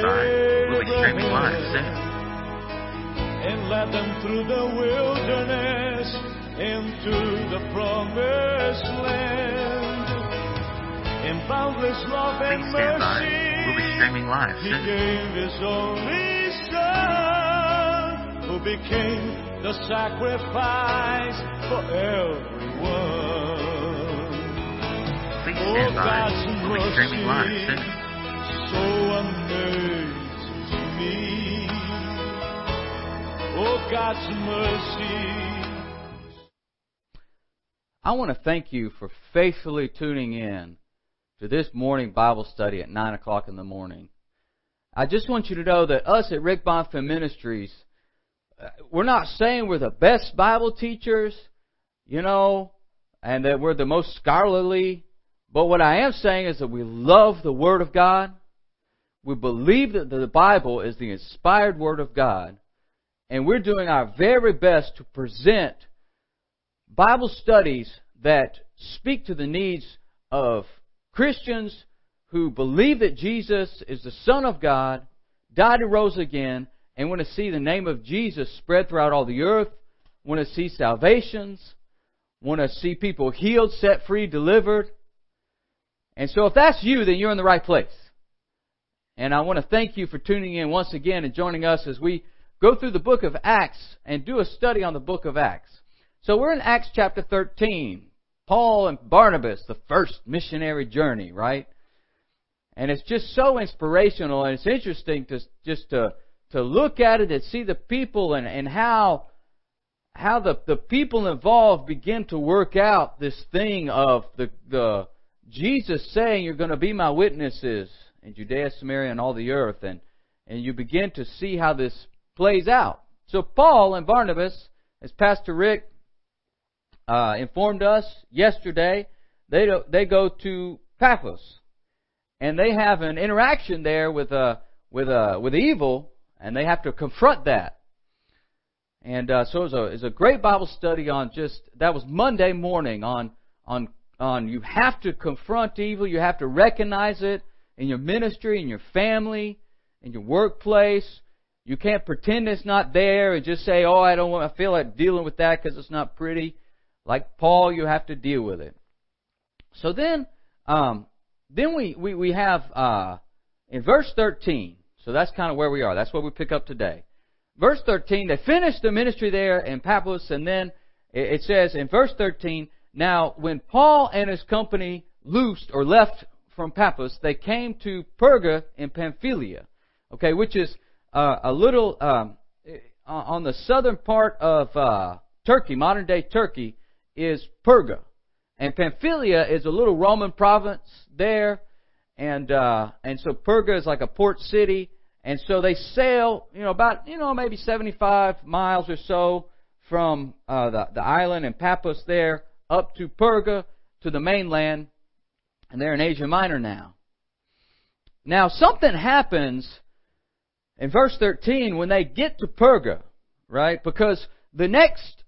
stand by. We'll be streaming live soon. And led them through the wilderness into the promised land. In boundless love and Please stand by. mercy, We'll be streaming live He soon. gave His only Son, who became the sacrifice for everyone. Please Oh, stand by. God's We'll be streaming live soon. God's mercy. I want to thank you for faithfully tuning in to this morning Bible study at 9 o'clock in the morning. I just want you to know that us at Rick Bonfim Ministries, uh, we're not saying we're the best Bible teachers, you know, and that we're the most scholarly, but what I am saying is that we love the Word of God. We believe that the Bible is the inspired Word of God, and we're doing our very best to present Bible studies that speak to the needs of Christians who believe that Jesus is the Son of God, died and rose again, and want to see the name of Jesus spread throughout all the earth, want to see salvations, want to see people healed, set free, delivered. And so if that's you, then you're in the right place. And I want to thank you for tuning in once again and joining us as we go through the book of Acts and do a study on the book of Acts. So we're in Acts chapter 13. Paul and Barnabas, the first missionary journey, right? And it's just so inspirational and it's interesting to just to to look at it and see the people and, and how how the, the people involved begin to work out this thing of the the Jesus saying you're going to be my witnesses in Judea, Samaria, and all the earth, and and you begin to see how this plays out. So Paul and Barnabas, as Pastor Rick uh, informed us yesterday, they they go to Paphos, and they have an interaction there with a with a with evil, and they have to confront that. And uh, so it was, a, it a great Bible study on just that was Monday morning on on on you have to confront evil, you have to recognize it in your ministry, in your family, in your workplace. You can't pretend it's not there and just say, "Oh, I don't want. I feel like dealing with that because it's not pretty." Like Paul, you have to deal with it. So then, um, then we we we have uh, in verse thirteen. So that's kind of where we are. That's where we pick up today. Verse thirteen. They finished the ministry there in Paphos, and then it, it says in verse thirteen. Now, when Paul and his company loosed or left from Paphos, they came to Perga in Pamphylia, okay, which is uh, a little um, on the southern part of uh, Turkey, modern day Turkey, is Perga, and Pamphylia is a little Roman province there, and uh, and so Perga is like a port city, and so they sail, you know, about you know maybe 75 miles or so from uh, the the island and Paphos there up to Perga to the mainland, and they're in Asia Minor now. Now something happens in verse 13 when they get to Perga, right? Because the next,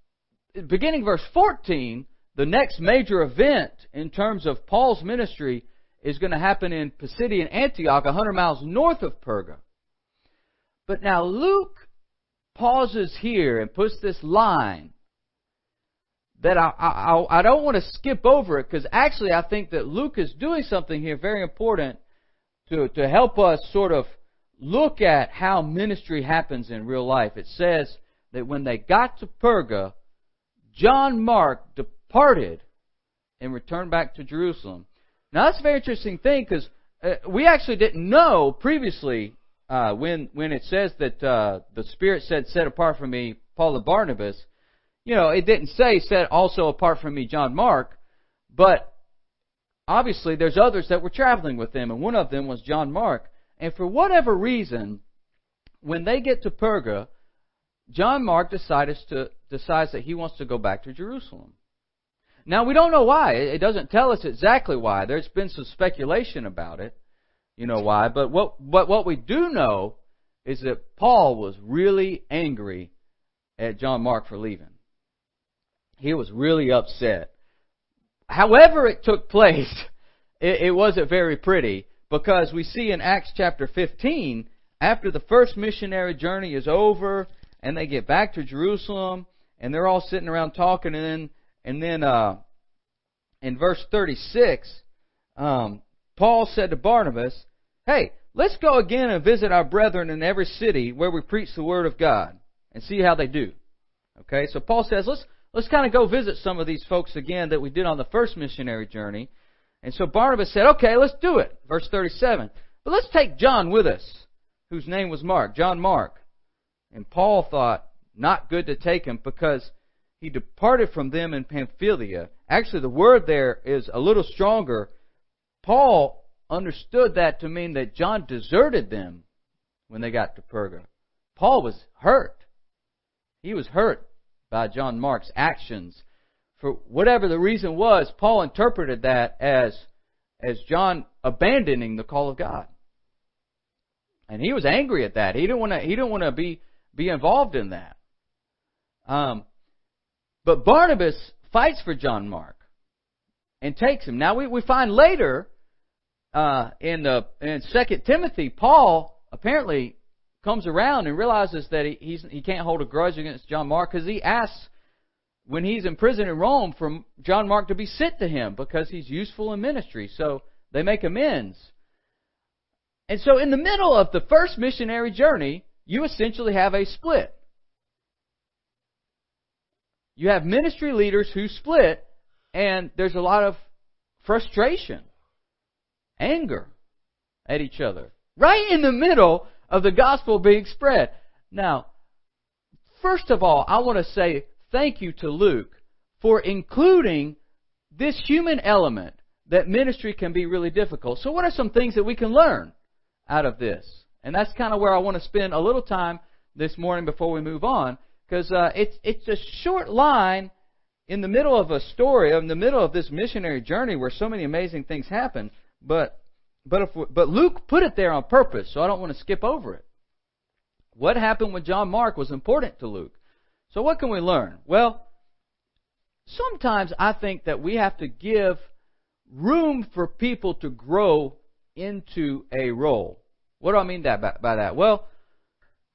beginning verse 14, the next major event in terms of Paul's ministry is going to happen in Pisidian Antioch, 100 miles north of Perga. But now Luke pauses here and puts this line that I, I, I don't want to skip over it because actually I think that Luke is doing something here very important to, to help us sort of look at how ministry happens in real life. It says that when they got to Perga, John Mark departed and returned back to Jerusalem. Now that's a very interesting thing because uh, we actually didn't know previously uh, when when it says that uh, the Spirit said, "Set apart from me, Paul and Barnabas." You know, it didn't say set also apart from me, John Mark, but obviously there's others that were traveling with them, and one of them was John Mark. And for whatever reason, when they get to Perga, John Mark decides to decides that he wants to go back to Jerusalem. Now we don't know why. It doesn't tell us exactly why. There's been some speculation about it. You know why, but what but what we do know is that Paul was really angry at John Mark for leaving. He was really upset. However it took place, it, it wasn't very pretty because we see in Acts chapter 15 after the first missionary journey is over and they get back to Jerusalem and they're all sitting around talking and then and then uh in verse 36 um Paul said to Barnabas, "Hey, let's go again and visit our brethren in every city where we preach the word of God and see how they do." Okay? So Paul says, "Let's let's kind of go visit some of these folks again that we did on the first missionary journey." And so Barnabas said, "Okay, let's do it." Verse 37. But let's take John with us, whose name was Mark, John Mark. And Paul thought, not good to take him because he departed from them in Pamphylia. Actually, the word there is a little stronger. Paul understood that to mean that John deserted them when they got to Perga. Paul was hurt. He was hurt by John Mark's actions. For whatever the reason was, Paul interpreted that as, as John abandoning the call of God. And he was angry at that. He didn't want to, he didn't want to be, be involved in that. Um, but Barnabas fights for John Mark and takes him. Now we, we find later uh, in the in Second Timothy, Paul apparently comes around and realizes that he he can't hold a grudge against John Mark because he asks when he's in prison in Rome for John Mark to be sent to him because he's useful in ministry. So they make amends. And so in the middle of the first missionary journey, you essentially have a split. You have ministry leaders who split, and there's a lot of frustration, anger at each other. Right in the middle of the gospel being spread. Now, first of all, I want to say thank you to Luke for including this human element that ministry can be really difficult. So, what are some things that we can learn out of this? And that's kind of where I want to spend a little time this morning before we move on because uh, it's it's a short line in the middle of a story, in the middle of this missionary journey where so many amazing things happen. But but if but Luke put it there on purpose, so I don't want to skip over it. What happened with John Mark was important to Luke. So what can we learn? Well, sometimes I think that we have to give room for people to grow into a role. What do I mean that by, by that? Well,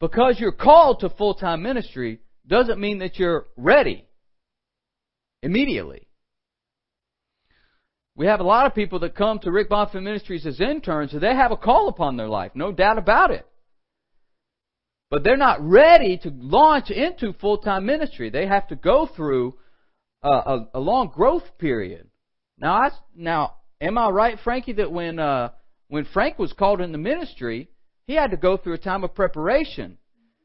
because you're called to full time ministry doesn't mean that you're ready immediately. We have a lot of people that come to Rick Bonfim Ministries as interns, and they have a call upon their life, no doubt about it. But they're not ready to launch into full time ministry. They have to go through a, a, a, long growth period. Now, I, now, am I right, Frankie, that when uh, when Frank was called into ministry, he had to go through a time of preparation.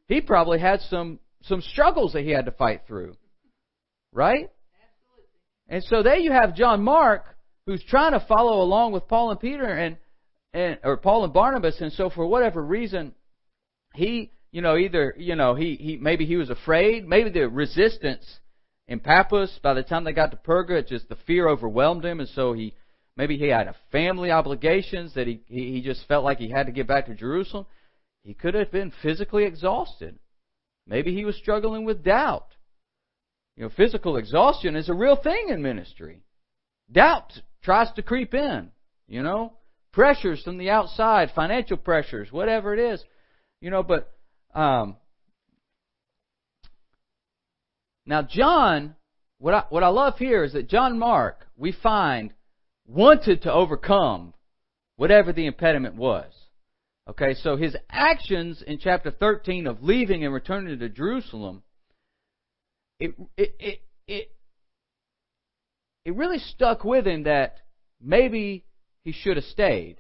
He probably had some some struggles that he had to fight through. Right? Absolutely. And so there you have John Mark who's trying to follow along with Paul and Peter and and or Paul and Barnabas and so for whatever reason he you know either you know he he maybe he was afraid. Maybe the resistance in Paphos by the time they got to Perga just the fear overwhelmed him. And so he maybe he had a family obligations that he he just felt like he had to get back to Jerusalem. He could have been physically exhausted. Maybe he was struggling with doubt. You know physical exhaustion is a real thing in ministry. Doubt tries to creep in, you know, pressures from the outside, financial pressures, whatever it is, you know, but um, now John, what I, what I love here is that John Mark, we find, wanted to overcome whatever the impediment was. Okay, so his actions in chapter 13 of leaving and returning to Jerusalem, it, it, it, it it really stuck with him that maybe he should have stayed.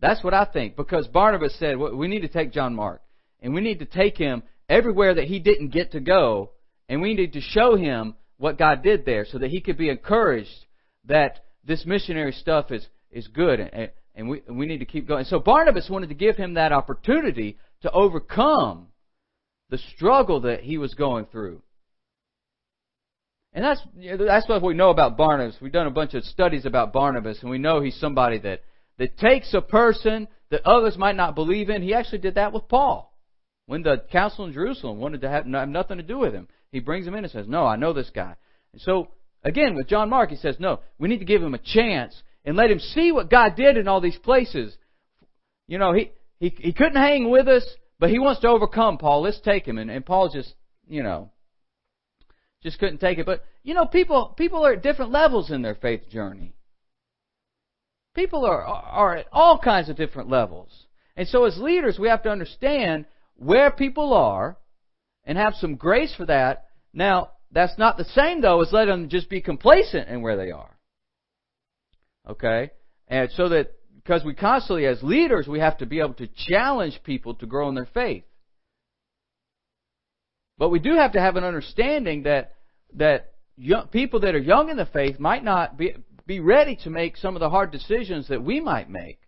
That's what I think, because Barnabas said, we need to take John Mark, and we need to take him everywhere that he didn't get to go, and we need to show him what God did there so that he could be encouraged that this missionary stuff is, is good, and, and we, we need to keep going. So Barnabas wanted to give him that opportunity to overcome the struggle that he was going through. And that's that's what we know about Barnabas. We've done a bunch of studies about Barnabas, and we know he's somebody that that takes a person that others might not believe in. He actually did that with Paul when the council in Jerusalem wanted to have, have nothing to do with him. He brings him in and says, "No, I know this guy." And so again with John Mark, he says, "No, we need to give him a chance and let him see what God did in all these places." You know, he he, he couldn't hang with us, but he wants to overcome Paul. Let's take him. And, and Paul just, you know, just couldn't take it. But, you know, people, people are at different levels in their faith journey. People are, are at all kinds of different levels. And so as leaders, we have to understand where people are and have some grace for that. Now, that's not the same though as letting them just be complacent in where they are. Okay? And so that, because we constantly, as leaders, we have to be able to challenge people to grow in their faith. But we do have to have an understanding that, that young, people that are young in the faith might not be, be ready to make some of the hard decisions that we might make.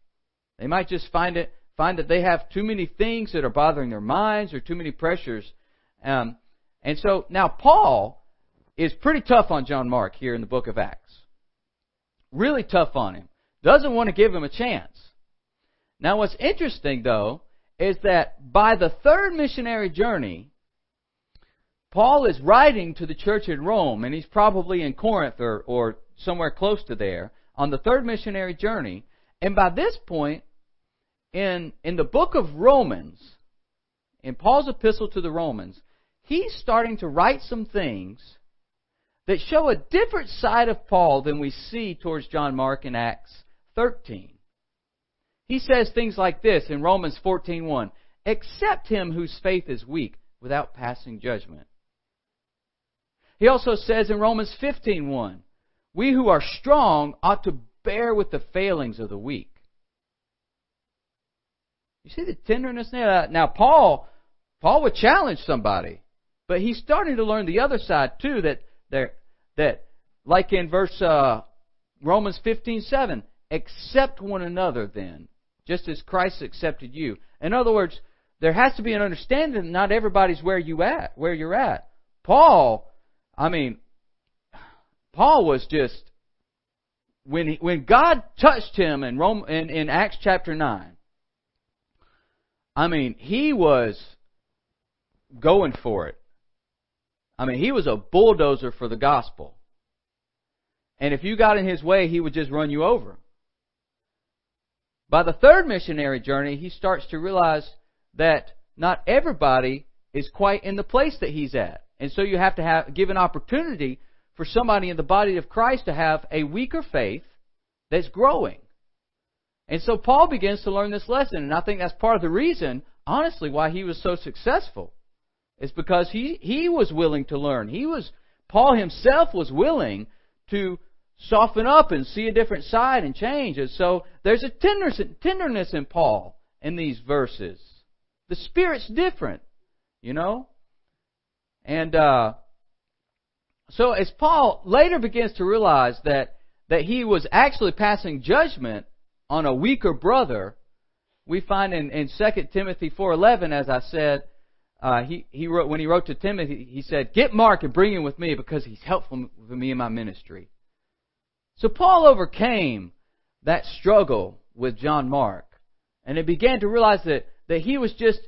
They might just find it, find that they have too many things that are bothering their minds or too many pressures. Um, and so now Paul is pretty tough on John Mark here in the book of Acts. Really tough on him. Doesn't want to give him a chance. Now what's interesting though is that by the third missionary journey, Paul is writing to the church in Rome, and he's probably in Corinth or, or somewhere close to there on the third missionary journey. And by this point, in, in the book of Romans, in Paul's epistle to the Romans, he's starting to write some things that show a different side of Paul than we see towards John Mark in Acts 13. He says things like this in Romans 14:1, "Accept him whose faith is weak without passing judgment." He also says in Romans 15:1, "We who are strong ought to bear with the failings of the weak." You see the tenderness there? Now Paul Paul would challenge somebody. But he's starting to learn the other side too. That there, that like in verse uh, Romans fifteen seven, accept one another then, just as Christ accepted you. In other words, there has to be an understanding that not everybody's where you at, where you're at. Paul, I mean, Paul was just when he, when God touched him in Rome in, in Acts chapter nine. I mean, he was going for it. I mean, he was a bulldozer for the gospel. And if you got in his way, he would just run you over. By the third missionary journey, he starts to realize that not everybody is quite in the place that he's at. And so you have to have, give an opportunity for somebody in the body of Christ to have a weaker faith that's growing. And so Paul begins to learn this lesson, and I think that's part of the reason, honestly, why he was so successful. It's because he, he was willing to learn. He was, Paul himself was willing to soften up and see a different side and change. And so there's a tenderness, tenderness in Paul in these verses. The Spirit's different, you know? And, uh, so as Paul later begins to realize that, that he was actually passing judgment on a weaker brother, we find in, in 2 Timothy 4.11, as I said, uh, he, he wrote, when he wrote to Timothy, he said, Get Mark and bring him with me because he's helpful for me in my ministry. So Paul overcame that struggle with John Mark. And he began to realize that, that he was just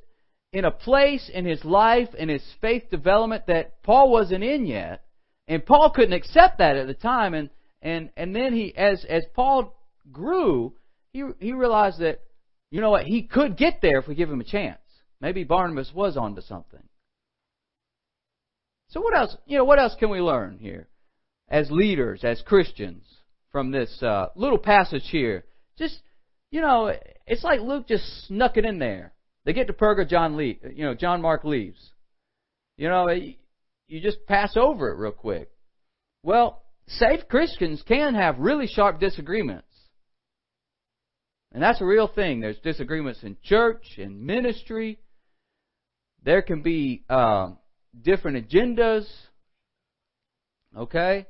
in a place in his life and his faith development that Paul wasn't in yet. And Paul couldn't accept that at the time. And, and, and then he, as, as Paul grew, he, he realized that, you know what, he could get there if we give him a chance. Maybe Barnabas was onto something. So what else, you know, what else can we learn here as leaders, as Christians from this uh, little passage here? Just, you know, it's like Luke just snuck it in there. They get to Perga, John leave, you know, John Mark leaves. You know, you just pass over it real quick. Well, safe Christians can have really sharp disagreements. And that's a real thing. There's disagreements in church, in ministry, there can be uh, different agendas. Okay?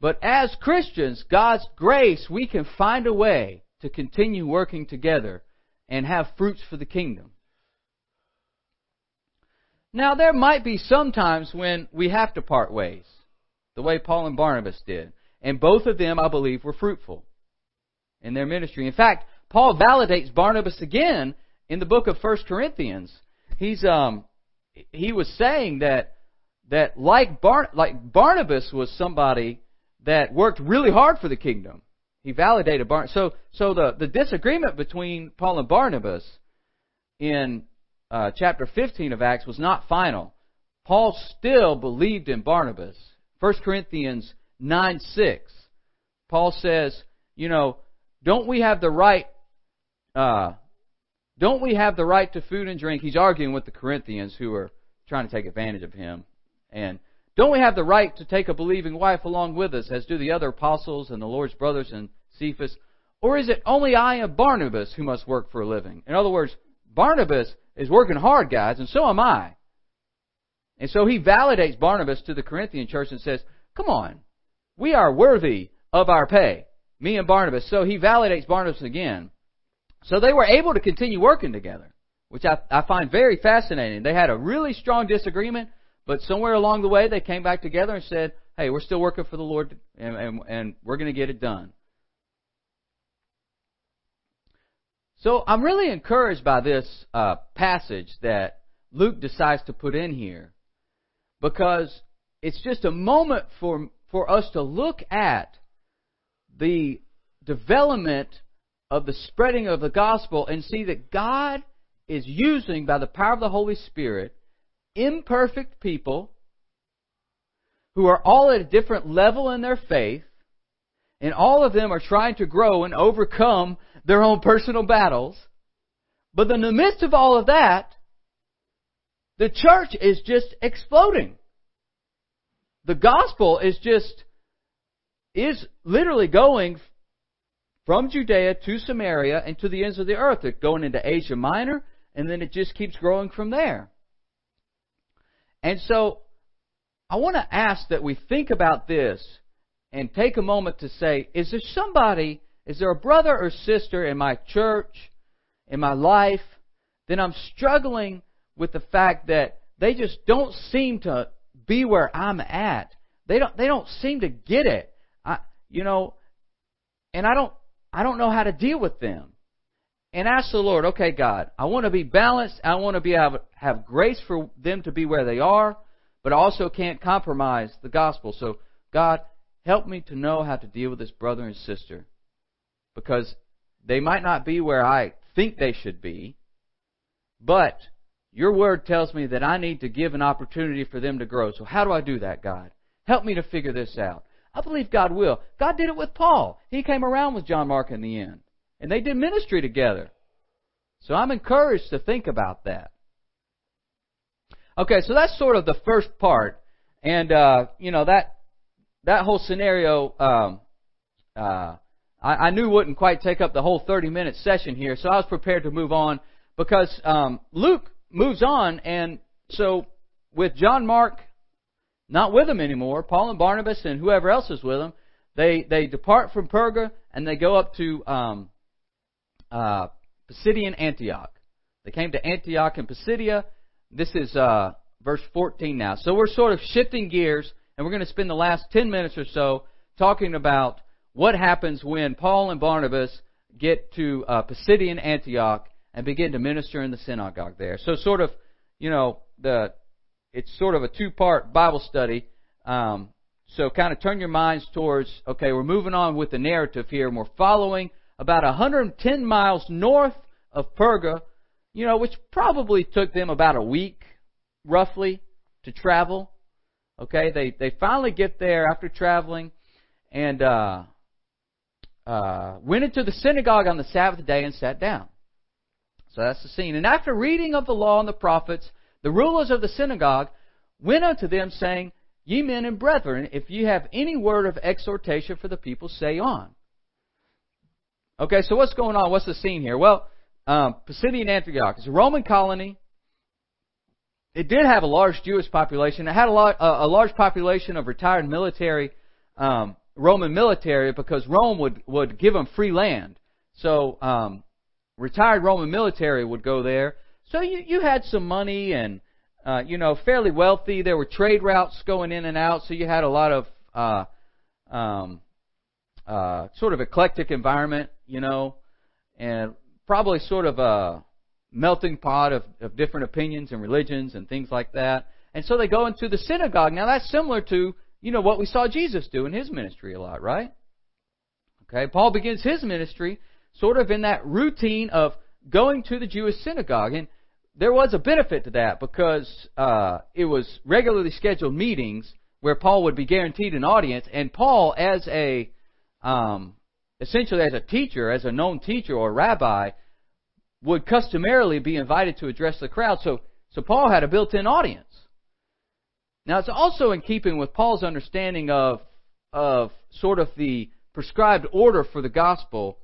But as Christians, God's grace, we can find a way to continue working together and have fruits for the kingdom. Now, there might be some times when we have to part ways, the way Paul and Barnabas did. And both of them, I believe, were fruitful in their ministry. In fact, Paul validates Barnabas again in the book of First Corinthians, he's um he was saying that that like Bar, like Barnabas was somebody that worked really hard for the kingdom. He validated Barnabas. So, so the, the disagreement between Paul and Barnabas in uh, chapter 15 of Acts was not final. Paul still believed in Barnabas. 1 Corinthians 9 6. Paul says, you know, don't we have the right, uh, don't we have the right to food and drink? He's arguing with the Corinthians who are trying to take advantage of him. And don't we have the right to take a believing wife along with us, as do the other apostles and the Lord's brothers and Cephas? Or is it only I and Barnabas who must work for a living? In other words, Barnabas is working hard, guys, and so am I. And so he validates Barnabas to the Corinthian church and says, Come on, we are worthy of our pay, me and Barnabas. So he validates Barnabas again. So they were able to continue working together, which I, I find very fascinating. They had a really strong disagreement, but somewhere along the way they came back together and said, Hey, we're still working for the Lord and, and, and we're going to get it done. So I'm really encouraged by this uh, passage that Luke decides to put in here because it's just a moment for, for us to look at the development of the spreading of the gospel and see that God is using, by the power of the Holy Spirit, imperfect people who are all at a different level in their faith, and all of them are trying to grow and overcome their own personal battles. But in the midst of all of that, the church is just exploding. The gospel is just, is literally going from Judea to Samaria and to the ends of the earth. It's going into Asia Minor, and then it just keeps growing from there. And so, I want to ask that we think about this and take a moment to say, is there somebody, is there a brother or sister in my church, in my life, that I'm struggling with the fact that they just don't seem to be where I'm at. They don't they don't seem to get it. I you know and I don't I don't know how to deal with them. And ask the Lord, okay, God, I want to be balanced. I want to be have, have grace for them to be where they are, but I also can't compromise the gospel. So, God, help me to know how to deal with this brother and sister because they might not be where I think they should be, but your word tells me that I need to give an opportunity for them to grow. So how do I do that, God? Help me to figure this out. I believe God will. God did it with Paul. He came around with John Mark in the end. And they did ministry together. So I'm encouraged to think about that. Okay, so that's sort of the first part. And, uh, you know, that, that whole scenario, um, uh, I, I knew wouldn't quite take up the whole 30 minute session here, so I was prepared to move on because um, Luke moves on, and so with John Mark not with them anymore, Paul and Barnabas and whoever else is with them, they they depart from Perga and they go up to um, uh, Pisidian Antioch. They came to Antioch and Pisidia. This is uh, verse 14 now. So we're sort of shifting gears, and we're going to spend the last 10 minutes or so talking about what happens when Paul and Barnabas get to uh, Pisidian Antioch and begin to minister in the synagogue there. So sort of, you know, the it's sort of a two-part Bible study. Um, so kind of turn your minds towards okay, we're moving on with the narrative here, and we're following about 110 miles north of Perga, you know, which probably took them about a week, roughly, to travel. Okay, they they finally get there after traveling, and uh, uh, went into the synagogue on the Sabbath day and sat down. So that's the scene. And after reading of the law and the prophets, the rulers of the synagogue went unto them, saying, Ye men and brethren, if ye have any word of exhortation for the people, say on. Okay, so what's going on? What's the scene here? Well, um, Pisidian Antioch is a Roman colony. It did have a large Jewish population. It had a, lot, a, a large population of retired military, um, Roman military, because Rome would, would give them free land. So um, retired Roman military would go there. So you, you had some money and, uh, you know, fairly wealthy. There were trade routes going in and out, so you had a lot of, uh, um, uh, sort of eclectic environment, you know, and probably sort of a melting pot of, of different opinions and religions and things like that. And so they go into the synagogue. Now that's similar to, you know, what we saw Jesus do in his ministry a lot, right? Okay, Paul begins his ministry sort of in that routine of going to the Jewish synagogue, and there was a benefit to that because uh, it was regularly scheduled meetings where Paul would be guaranteed an audience, and Paul, as a um, essentially as a teacher, as a known teacher or rabbi, would customarily be invited to address the crowd. So, so Paul had a built-in audience. Now, it's also in keeping with Paul's understanding of of sort of the prescribed order for the gospel.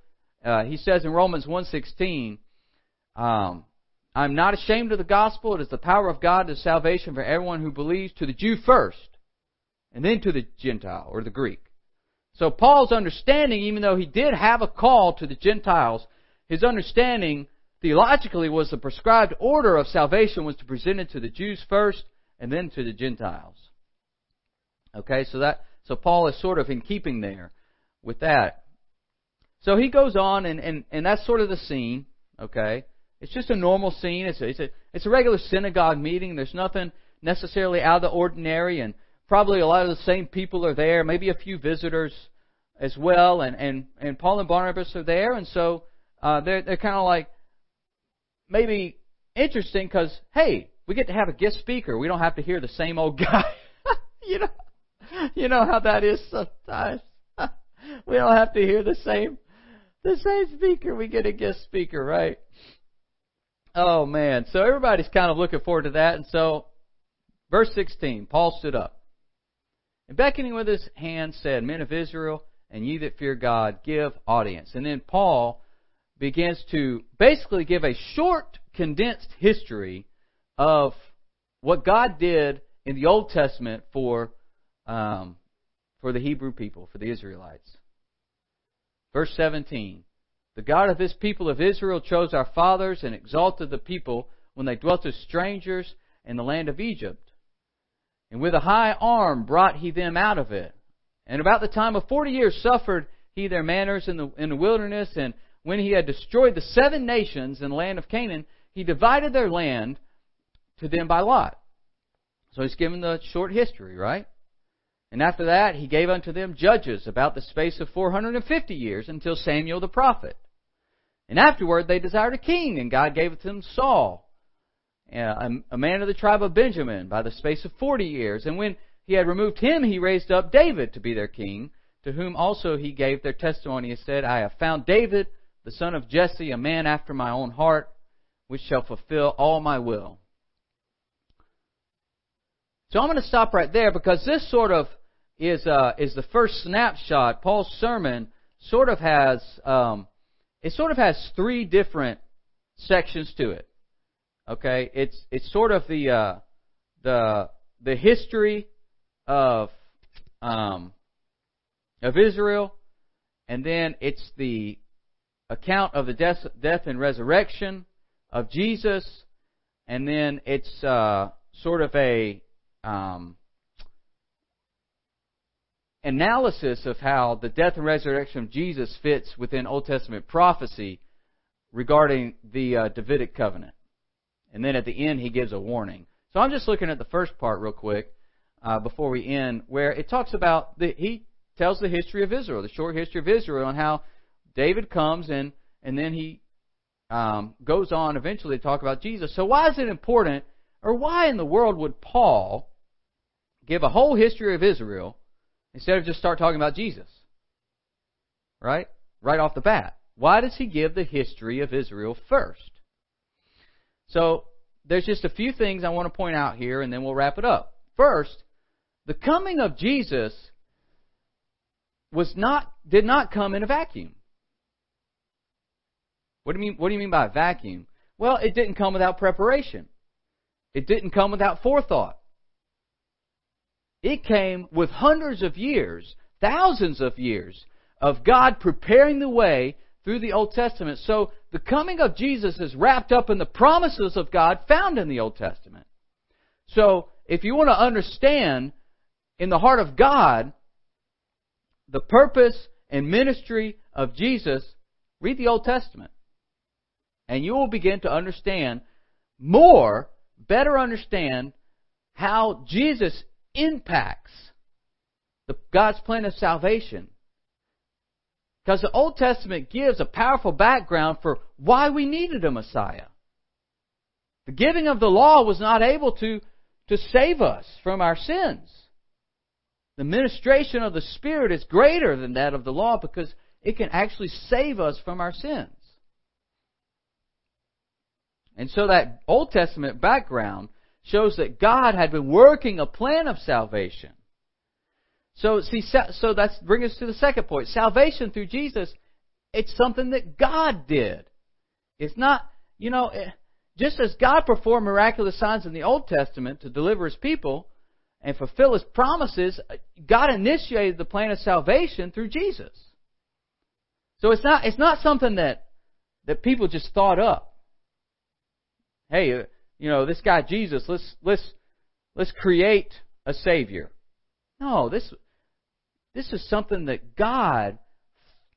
Uh, he says in Romans 1:16, um, "I'm not ashamed of the gospel. It is the power of God to salvation for everyone who believes, to the Jew first, and then to the Gentile or the Greek." So Paul's understanding, even though he did have a call to the Gentiles, his understanding theologically was the prescribed order of salvation was to present it to the Jews first and then to the Gentiles. Okay, so that so Paul is sort of in keeping there with that. So he goes on and, and, and that's sort of the scene, okay? It's just a normal scene. It's a, it's a it's a regular synagogue meeting. There's nothing necessarily out of the ordinary and probably a lot of the same people are there, maybe a few visitors as well and and and Paul and Barnabas are there and so uh they're they're kind of like maybe interesting cuz hey, we get to have a guest speaker. We don't have to hear the same old guy. you know, you know how that is sometimes. we don't have to hear the same, the same speaker. We get a guest speaker, right? Oh man. So everybody's kind of looking forward to that. And so, verse 16, Paul stood up. And beckoning with his hand said, Men of Israel, and ye that fear God, give audience. And then Paul begins to basically give a short, condensed history of what God did in the Old Testament for um, for the Hebrew people, for the Israelites. Verse 17. The God of this people of Israel chose our fathers and exalted the people when they dwelt as strangers in the land of Egypt. And with a high arm brought he them out of it. And about the time of forty years suffered he their manners in the, in the wilderness. And when he had destroyed the seven nations in the land of Canaan, he divided their land to them by lot. So he's given the short history, right? And after that, he gave unto them judges about the space of 450 years until Samuel the prophet. And afterward, they desired a king, and God gave them Saul, a man of the tribe of Benjamin, by the space of 40 years. And when he had removed him, he raised up David to be their king, to whom also he gave their testimony and said, I have found David, the son of Jesse, a man after my own heart, which shall fulfill all my will. So I'm going to stop right there because this sort of is uh, is the first snapshot. Paul's sermon sort of has um, it sort of has three different sections to it. Okay, it's it's sort of the uh, the the history of um, of Israel, and then it's the account of the death, death and resurrection of Jesus, and then it's uh, sort of a um, analysis of how the death and resurrection of Jesus fits within Old Testament prophecy regarding the uh, Davidic covenant. And then at the end, he gives a warning. So I'm just looking at the first part real quick uh, before we end, where it talks about the, he tells the history of Israel, the short history of Israel, and how David comes and and then he um, goes on eventually to talk about Jesus. So why is it important, or why in the world would Paul give a whole history of Israel instead of just start talking about Jesus. Right? Right off the bat. Why does he give the history of Israel first? So, there's just a few things I want to point out here and then we'll wrap it up. First, the coming of Jesus was not did not come in a vacuum. What do you mean what do you mean by a vacuum? Well, it didn't come without preparation. It didn't come without forethought. It came with hundreds of years, thousands of years of God preparing the way through the Old Testament. So the coming of Jesus is wrapped up in the promises of God found in the Old Testament. So if you want to understand in the heart of God the purpose and ministry of Jesus, read the Old Testament. And you will begin to understand more, better understand how Jesus impacts the, God's plan of salvation Because the Old Testament gives a powerful background for why we needed a Messiah. The giving of the law was not able to, to save us from our sins. The ministration of the Spirit is greater than that of the law because it can actually save us from our sins. And so that Old Testament background shows that God had been working a plan of salvation. So see, so that's bring us to the second point. Salvation through Jesus, it's something that God did. It's not, you know, eh, just as God performed miraculous signs in the Old Testament to deliver His people and fulfill His promises, God initiated the plan of salvation through Jesus. So it's not, it's not something that, that people just thought up. Hey, you know, this guy Jesus, let's, let's, let's create a Savior. No, this, this is something that God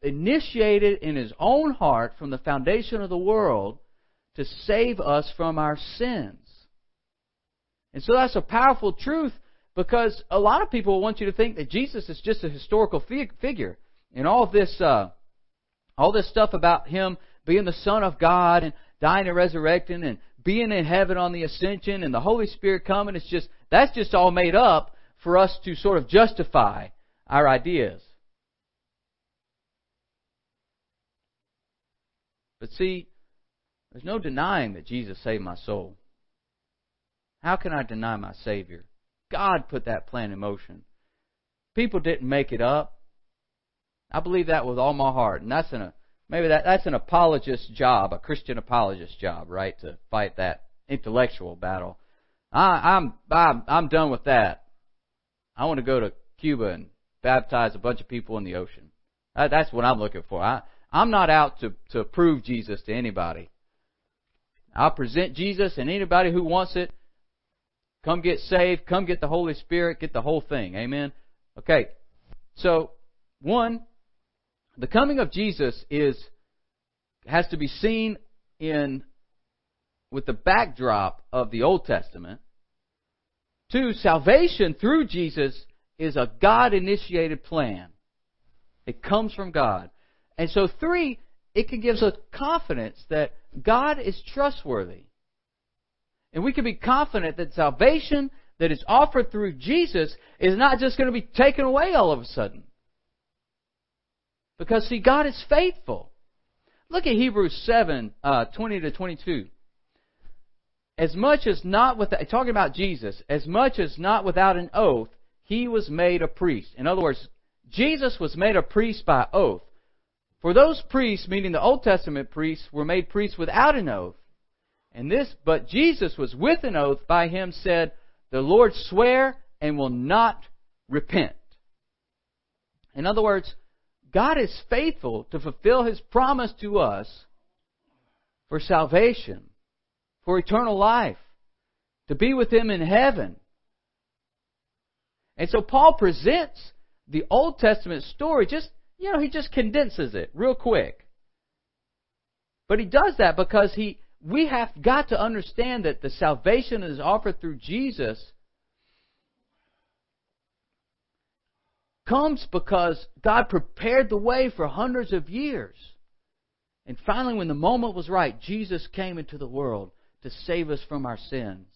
initiated in His own heart from the foundation of the world to save us from our sins. And so that's a powerful truth because a lot of people want you to think that Jesus is just a historical figure. And all this, uh, all this stuff about Him being the Son of God and dying and resurrecting and being in heaven on the ascension and the Holy Spirit coming, it's just, that's just all made up for us to sort of justify our ideas. But see, there's no denying that Jesus saved my soul. How can I deny my Savior? God put that plan in motion. People didn't make it up. I believe that with all my heart, and that's an maybe that that's an apologist job, a Christian apologist job, right, to fight that intellectual battle. I, I'm I'm I'm done with that. I want to go to Cuba and baptize a bunch of people in the ocean. That's what I'm looking for. I, I'm not out to, to prove Jesus to anybody. I'll present Jesus, and anybody who wants it, come get saved, come get the Holy Spirit, get the whole thing. Amen? Okay. So, one, the coming of Jesus is has to be seen in with the backdrop of the Old Testament. Two, salvation through Jesus is a God initiated plan. It comes from God. And so, three, it can give us confidence that God is trustworthy. And we can be confident that salvation that is offered through Jesus is not just going to be taken away all of a sudden. Because, see, God is faithful. Look at Hebrews 7 uh, 20 to 22. As much as not without, talking about Jesus, as much as not without an oath, he was made a priest. In other words, Jesus was made a priest by oath. For those priests, meaning the Old Testament priests, were made priests without an oath. And this, but Jesus was with an oath by him said, the Lord swear and will not repent. In other words, God is faithful to fulfill his promise to us for salvation, for eternal life, to be with him in heaven. And so Paul presents the Old Testament story just, you know, he just condenses it real quick. But he does that because he, we have got to understand that the salvation is offered through Jesus comes because God prepared the way for hundreds of years. And finally, when the moment was right, Jesus came into the world to save us from our sins.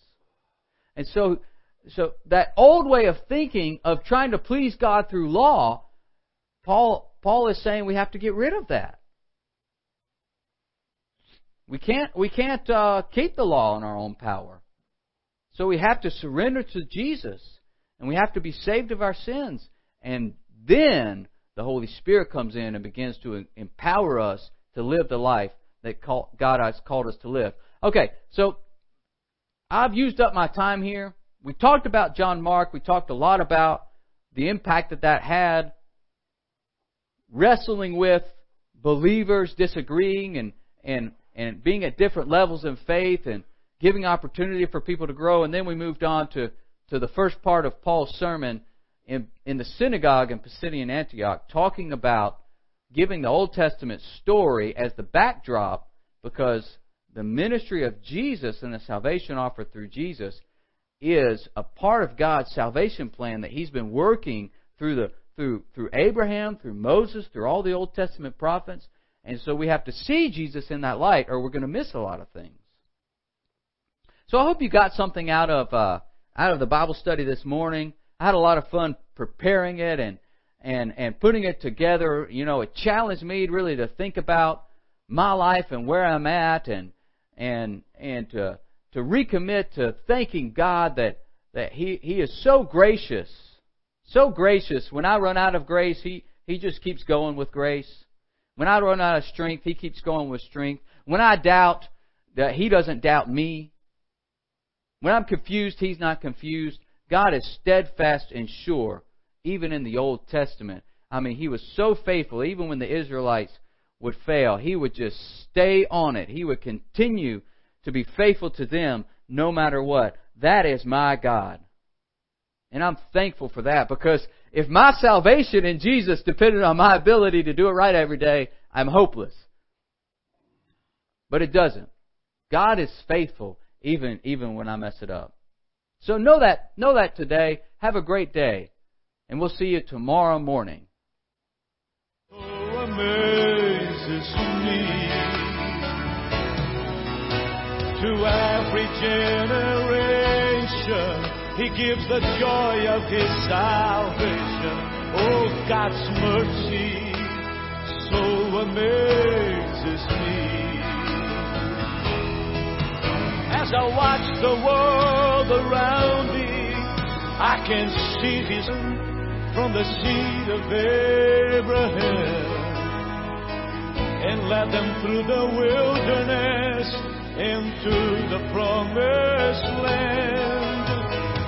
And so so that old way of thinking of trying to please God through law, Paul Paul is saying we have to get rid of that. We can't we can't uh, keep the law in our own power. So we have to surrender to Jesus, and we have to be saved of our sins, and then the Holy Spirit comes in and begins to empower us to live the life that God has called us to live. Okay, so I've used up my time here we talked about John Mark. We talked a lot about the impact that that had, wrestling with believers disagreeing and, and, and being at different levels in faith and giving opportunity for people to grow. And then we moved on to, to the first part of Paul's sermon in, in the synagogue in Pisidian Antioch, talking about giving the Old Testament story as the backdrop because the ministry of Jesus and the salvation offered through Jesus is a part of God's salvation plan that He's been working through the through through Abraham, through Moses, through all the Old Testament prophets. And so we have to see Jesus in that light, or we're going to miss a lot of things. So I hope you got something out of uh, out of the Bible study this morning. I had a lot of fun preparing it and and and putting it together. You know, it challenged me really to think about my life and where I'm at, and and and to to recommit to thanking God that that He He is so gracious, so gracious. When I run out of grace, He He just keeps going with grace. When I run out of strength, He keeps going with strength. When I doubt, that He doesn't doubt me. When I'm confused, He's not confused. God is steadfast and sure, even in the Old Testament. I mean, He was so faithful, even when the Israelites would fail. He would just stay on it. He would continue to be faithful to them no matter what. That is my God. And I'm thankful for that because if my salvation in Jesus depended on my ability to do it right every day, I'm hopeless. But it doesn't. God is faithful even, even when I mess it up. So know that, know that today. Have a great day. And we'll see you tomorrow morning. Oh, amazes me to every generation. He gives the joy of His salvation. Oh, God's mercy so amazes me. As I watch the world around me, I can see His from the seed of Abraham and led them through the wilderness into the promised land.